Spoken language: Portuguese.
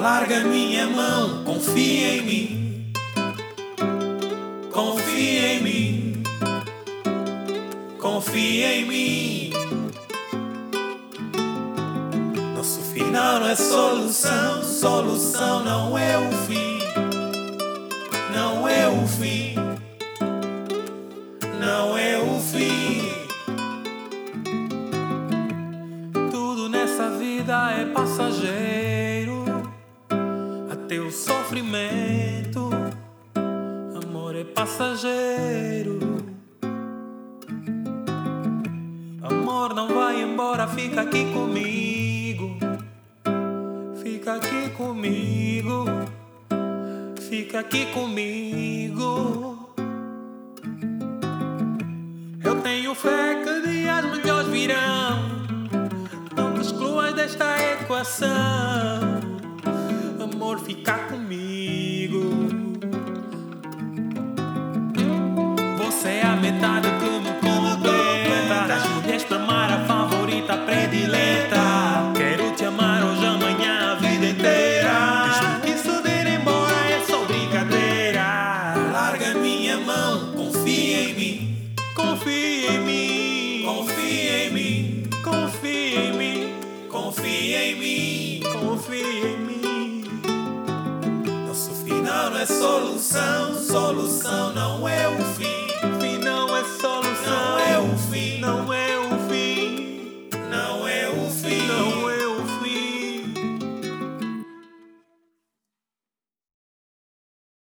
Larga minha mão, confia em mim. Confia em mim. Confia em mim. Nosso final não é solução, solução não é o fim. Não é o fim. Não é o fim. Tudo nessa vida é passageiro. O sofrimento. Amor é passageiro. Amor não vai embora, fica aqui comigo. Fica aqui comigo. Fica aqui comigo. Eu tenho fé que dias melhores virão. Não excluas desta equação. Amor, fica comigo. Você é a metade que me completa. Das mulheres para amar a favorita predileta. Quero te amar hoje, amanhã, a vida inteira. Que se der embora é só brincadeira. Larga minha mão, confia em mim. Confia em mim. Confia em mim. Confia em mim. Confia em mim. Confia em mim. É solução, solução não é o fim.